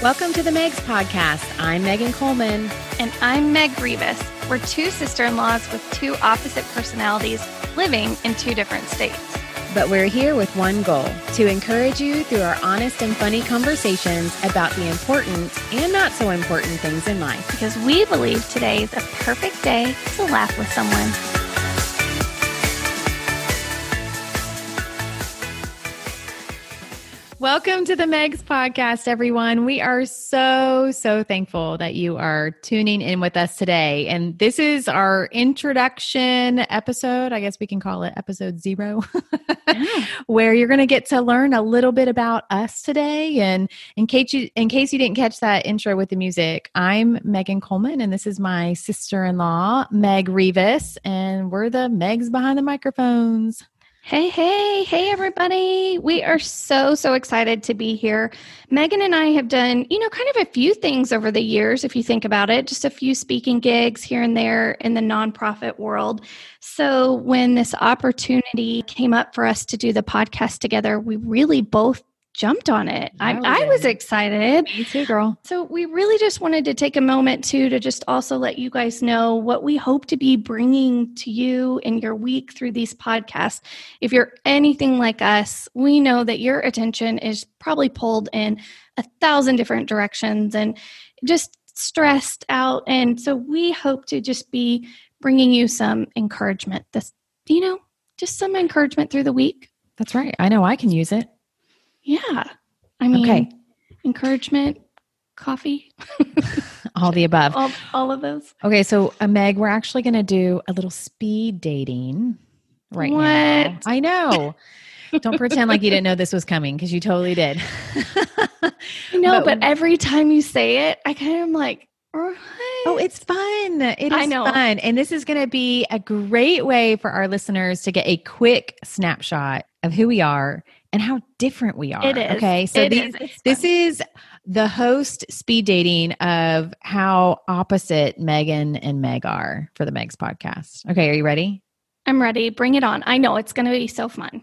Welcome to the Megs Podcast. I'm Megan Coleman. And I'm Meg Rivas. We're two sister in laws with two opposite personalities living in two different states. But we're here with one goal to encourage you through our honest and funny conversations about the important and not so important things in life. Because we believe today is a perfect day to laugh with someone. Welcome to the Megs podcast, everyone. We are so, so thankful that you are tuning in with us today. And this is our introduction episode. I guess we can call it episode zero, where you're going to get to learn a little bit about us today. And in case you, in case you didn't catch that intro with the music, I'm Megan Coleman, and this is my sister in law, Meg Rivas, and we're the Megs behind the microphones. Hey, hey, hey, everybody. We are so, so excited to be here. Megan and I have done, you know, kind of a few things over the years, if you think about it, just a few speaking gigs here and there in the nonprofit world. So when this opportunity came up for us to do the podcast together, we really both jumped on it. I, I, was excited. Me too, girl. So we really just wanted to take a moment too to just also let you guys know what we hope to be bringing to you in your week through these podcasts. If you're anything like us, we know that your attention is probably pulled in a thousand different directions and just stressed out. And so we hope to just be bringing you some encouragement. This, you know, just some encouragement through the week. That's right. I know I can use it. Yeah. I mean, okay. encouragement, coffee, all the above. All, all of those. Okay. So, uh, Meg, we're actually going to do a little speed dating right what? now. I know. Don't pretend like you didn't know this was coming because you totally did. No, but, but, every time you say it, I kind of am like, Oh, it's fun. It is fun. And this is going to be a great way for our listeners to get a quick snapshot of who we are and how different we are. It is. Okay. So it these, is. this is the host speed dating of how opposite Megan and Meg are for the Megs podcast. Okay. Are you ready? I'm ready. Bring it on. I know it's going to be so fun.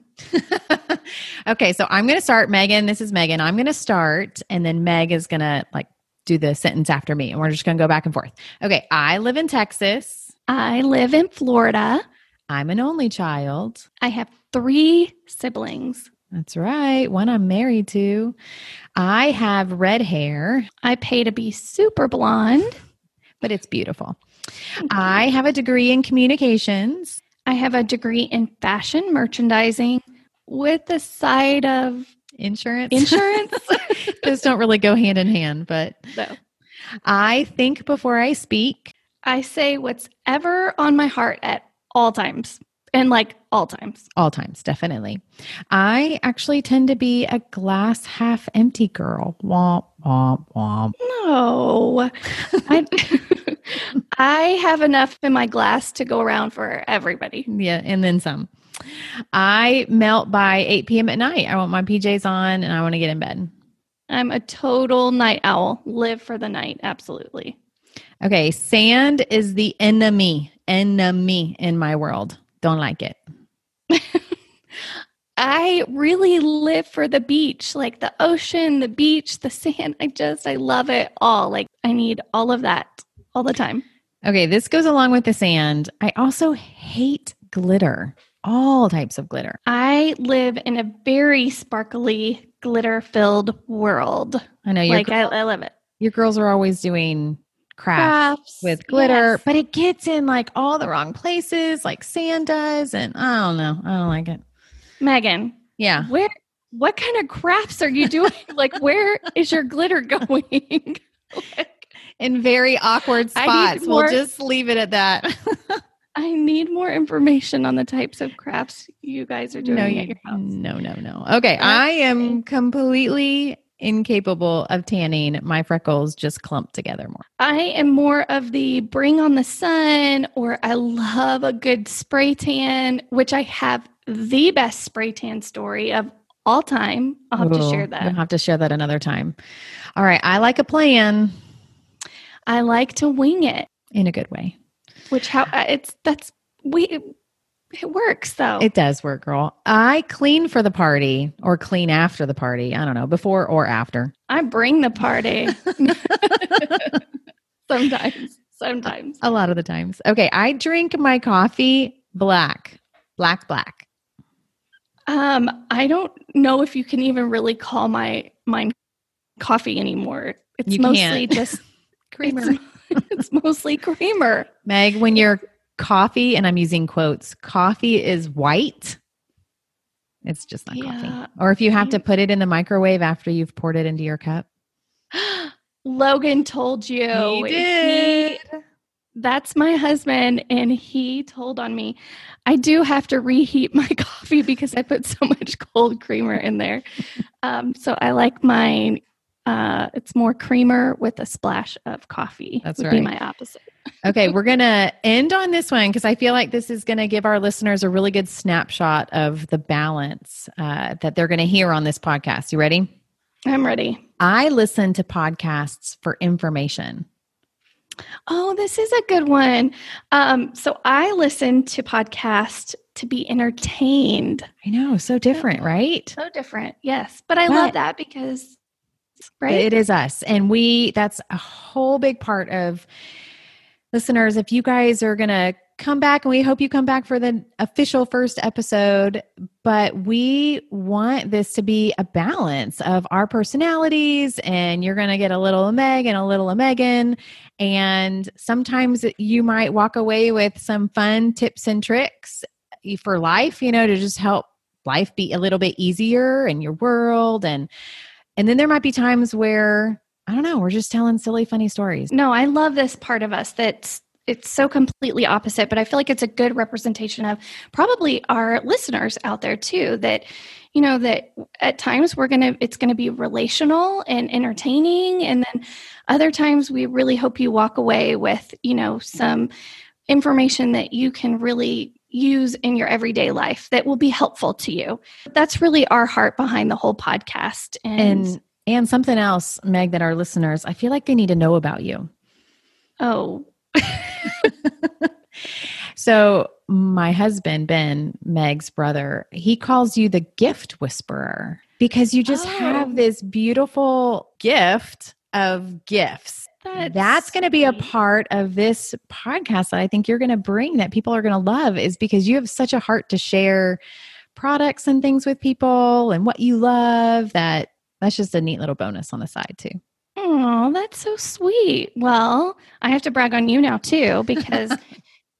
okay. So I'm going to start. Megan, this is Megan. I'm going to start, and then Meg is going to like do the sentence after me, and we're just going to go back and forth. Okay. I live in Texas. I live in Florida. I'm an only child. I have three siblings. That's right. One I'm married to. I have red hair. I pay to be super blonde, but it's beautiful. I have a degree in communications. I have a degree in fashion merchandising with a side of insurance. Insurance. Those don't really go hand in hand, but no. I think before I speak. I say what's ever on my heart at all times and like all times. All times, definitely. I actually tend to be a glass half empty girl. Womp, womp, womp. No. I, I have enough in my glass to go around for everybody. Yeah, and then some. I melt by 8 p.m. at night. I want my PJs on and I want to get in bed. I'm a total night owl. Live for the night. Absolutely. Okay. Sand is the enemy, enemy in my world. Don't like it. I really live for the beach, like the ocean, the beach, the sand. I just, I love it all. Like, I need all of that all the time. Okay, this goes along with the sand. I also hate glitter, all types of glitter. I live in a very sparkly, glitter filled world. I know. You like, I, I love it. Your girls are always doing crafts, crafts with glitter, yes. but it gets in like all the wrong places, like sand does, and I don't know. I don't like it. Megan, yeah, where? What kind of crafts are you doing? like, where is your glitter going? like, in very awkward spots. More, we'll just leave it at that. I need more information on the types of crafts you guys are doing no, at your house. No, no, no. Okay, I am completely incapable of tanning. My freckles just clump together more. I am more of the bring on the sun, or I love a good spray tan, which I have the best spray tan story of all time. I'll have Ooh, to share that. I'll have to share that another time. All right. I like a plan. I like to wing it in a good way. Which how uh, it's that's we It works though. It does work, girl. I clean for the party or clean after the party. I don't know, before or after. I bring the party. sometimes. Sometimes. A lot of the times. Okay, I drink my coffee black. Black, black. Um, I don't know if you can even really call my mine coffee anymore. It's You mostly can't. just Creamer. It's, it's mostly creamer. Meg, when your coffee, and I'm using quotes, coffee is white, it's just not Yeah. coffee. Or if you have to put it in the microwave after you've poured it into your cup. Logan told you. He- that's my husband, and he told on me. I do have to reheat my coffee because I put so much cold creamer in there. Um, so I like mine. Uh, it's more creamer with a splash of coffee. That's would be right. my opposite. okay, we're going to end on this one because I feel like this is going to give our listeners a really good snapshot of the balance uh, that they're going to hear on this podcast. You ready? I'm ready. I listen to podcasts for information. Oh, this is a good one. Um, so I listen to podcasts to be entertained. I know, so different, right? So different, yes. But I love that because, right? It is us. And we, that's a whole big part of listeners. If you guys are going to come back, and we hope you come back for the official first episode, but we want this to be a balance of our personalities. And you're going to get a little of Meg and a little of Megan. And sometimes you might walk away with some fun tips and tricks eh, for life, you know, to just help life be a little bit easier in your world and and then there might be times where I don't know, we're just telling silly funny stories. No, I love this part of us that's it's so completely opposite, but I feel like it's a good representation of probably our listeners out there too that you know that at times we're going to it's going to be relational and entertaining and then other times we really hope you walk away with, you know, some information that you can really use in your everyday life that will be helpful to you. That's really our heart behind the whole podcast and, And and something else, Meg, that our listeners, I feel like they need to know about you. oh So my husband, Ben, Meg's brother, he calls you the gift whisperer because you just Oh. have this beautiful gift of gifts. That's, going to be a part of this podcast that I think you're going to bring that people are going to love is because you have such a heart to share products and things with people and what you love that that's just a neat little bonus on the side too. Oh, that's so sweet. Well, I have to brag on you now too because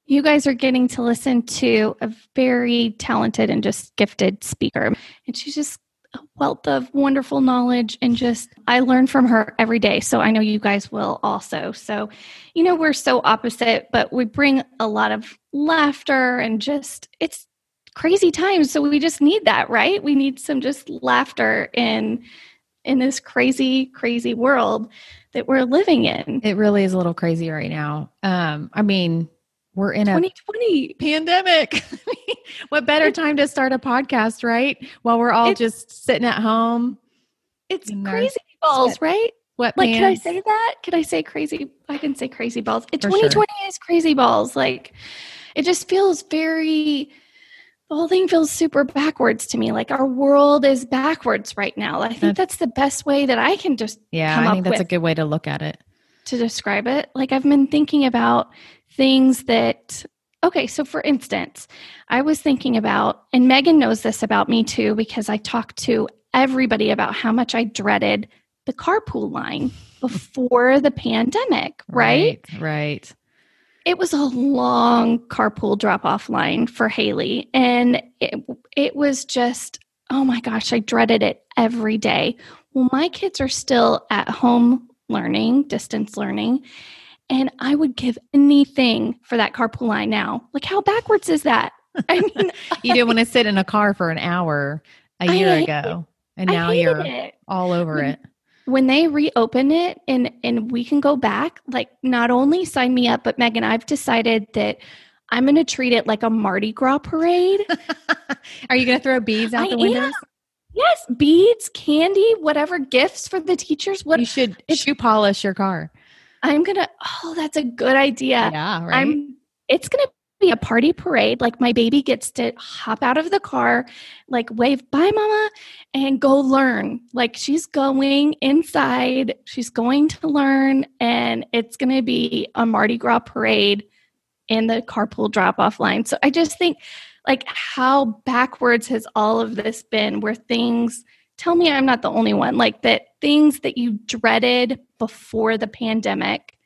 you guys are getting to listen to a very talented and just gifted speaker. And she's just a wealth of wonderful knowledge and just I learn from her every day. So I know you guys will also. So, you know, we're so opposite, but we bring a lot of laughter and just it's crazy times. So we just need that, right? We need some just laughter in in this crazy, crazy world that we're living in. It really is a little crazy right now. Um, I mean, we're in a 2020. pandemic. what better time to start a podcast, right? While we're all It's- just sitting at home. It's crazy balls, right? What Like, can I say that? Can I say crazy? I can say crazy balls. It- For 2020 is crazy balls. Like, it just feels very, the whole thing feels super backwards to me. Like, our world is backwards right now. I think that's the best way that I can just Yeah, I think that's a good way to look at it. to describe it. Like I've been thinking about things that okay, so for instance, I was thinking about and Megan knows this about me too because I talked to everybody about how much I dreaded the carpool line before the pandemic, right? Right. right. It was a long carpool drop off line for Haley and it it was just oh my gosh, I dreaded it every day. Well, my kids are still at home learning, distance learning, and I would give anything for that carpool line now. Like, how backwards is that? I mean, You didn't want to sit in a car for an hour a year ago. And now you're it. all over it. When they reopen it and and we can go back, like not only sign me up, but Megan, I've decided that I'm going to treat it like a Mardi Gras parade. Are you going to throw beads out I the am. windows? yes, beads, candy, whatever gifts for the teachers. What You should shoe polish your car. I'm gonna. Oh, that's a good idea. Yeah, right. I'm. It's gonna be a party parade. Like my baby gets to hop out of the car, like wave bye, mama, and go learn. Like she's going inside, she's going to learn, and it's going to be a Mardi Gras parade in the carpool drop off line. So I just think, like, how backwards has all of this been where things tell me I'm not the only one, like that things that you dreaded before the pandemic,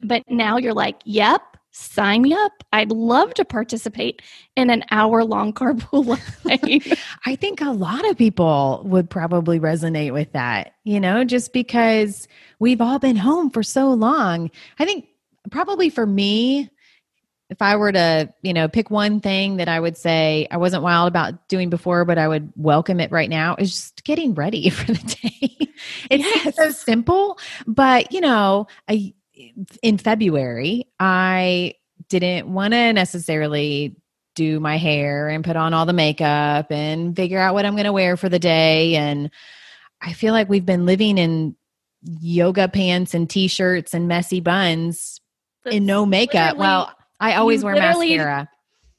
but now you're like, yep, sign me up. I'd love to participate in an hour long carpool. I think a lot of people would probably resonate with that, you know, just because we've all been home for so long. I think probably for me, if I were to, you know, pick one thing that I would say I wasn't wild about doing before, but I would welcome it right now is just getting ready for the day. It's yes. so simple, but you know, I in February, I didn't want to necessarily do my hair and put on all the makeup and figure out what I'm going to wear for the day. And I feel like we've been living in yoga pants and t shirts and messy buns That's in no makeup. Well, I always wear mascara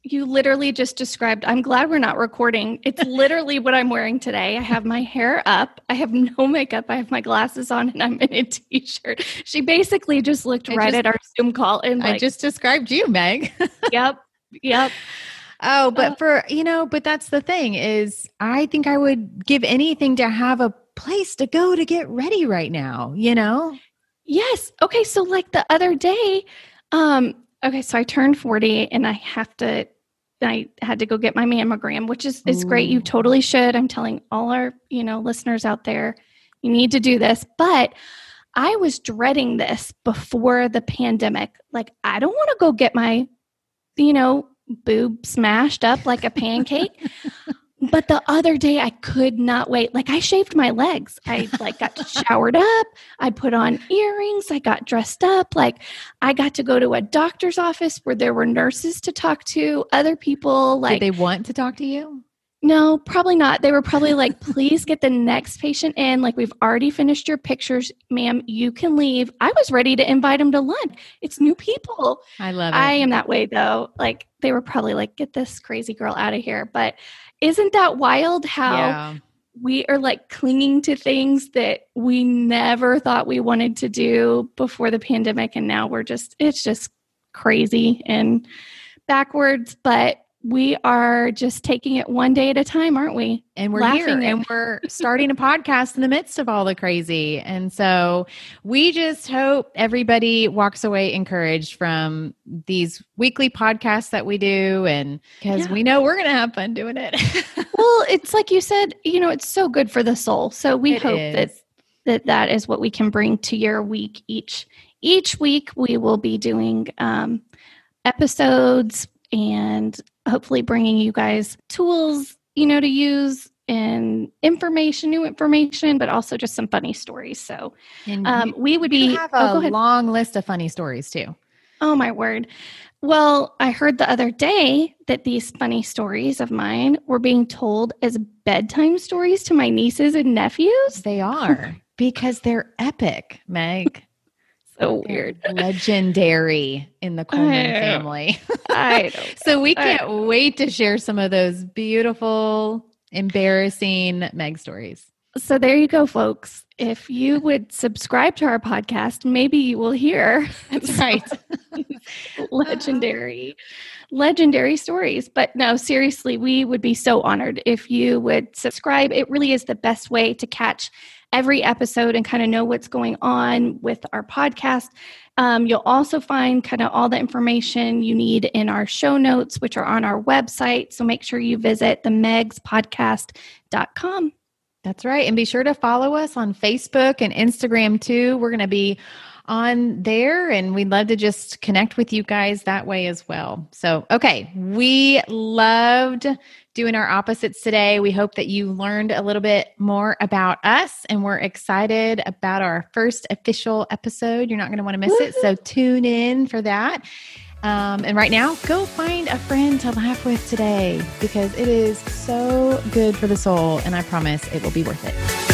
you literally just described i'm glad we're not recording. It's literally what i'm wearing today. I have my hair up. I have no makeup. I have my glasses on and i'm in a t-shirt. She basically just looked I right just, at our zoom call and like, i just described you meg. Yep yep. Oh but uh, for you know but that's the thing is i think i would give anything to have a place to go to get ready right now you know? Yes. Okay so like the other day um okay so i turned 40 and i have to I had to go get my mammogram, which is is great. You mm. totally should. I'm telling all our, you know, listeners out there, you need to do this. But I was dreading this before the pandemic. Like I don't want to go get my you know, boob smashed up like a pancake. But the other day I could not wait. Like I shaved my legs. I like got showered up. I put on earrings. I got dressed up. Like I got to go to a doctor's office where there were nurses to talk to, other people like Did they want to talk to you? No, probably not. They were probably like, please get the next patient in. Like, we've already finished your pictures, ma'am. You can leave. I was ready to invite them to lunch. It's new people. I love it. I am that way though. Like, they were probably like, get this crazy girl out of here. But isn't that wild how yeah. we are like clinging to things that we never thought we wanted to do before the pandemic? And now we're just, it's just crazy and backwards. But we are just taking it one day at a time, aren't we? And we're Laughing here and we're starting a podcast in the midst of all the crazy. And so we just hope everybody walks away encouraged from these weekly podcasts that we do. And because yeah. we know we're going to have fun doing it. well, it's like you said, you know, it's so good for the soul. So we it hope is. that that that is what we can bring to your week each each week we will be doing um, episodes and hopefully bringing you guys tools, you know, to use and information, new information, but also just some funny stories. So um, we would be have oh, a oh, long list of funny stories too. Oh my word. Well, I heard the other day that these funny stories of mine were being told as bedtime stories to my nieces and nephews. They are because they're epic, Meg so weird. Legendary in the Coleman family. I so we can't wait to share some of those beautiful, embarrassing Meg stories. So there you go, folks. If you would subscribe to our podcast, maybe you will hear. That's right. legendary, legendary stories. But no, seriously, we would be so honored if you would subscribe. It really is the best way to catch every episode and kind of know what's going on with our podcast. Um, you'll also find kind of all the information you need in our show notes, which are on our website. So make sure you visit the megspodcast.com. That's right. And be sure to follow us on Facebook and Instagram too. We're going to be on there and we'd love to just connect with you guys that way as well. So, okay, we loved doing our opposites today. We hope that you learned a little bit more about us and we're excited about our first official episode. You're not going to want to miss it. So tune in for that. Um, and right now, go find a friend to laugh with today because it is so good for the soul. And I promise it will be worth it.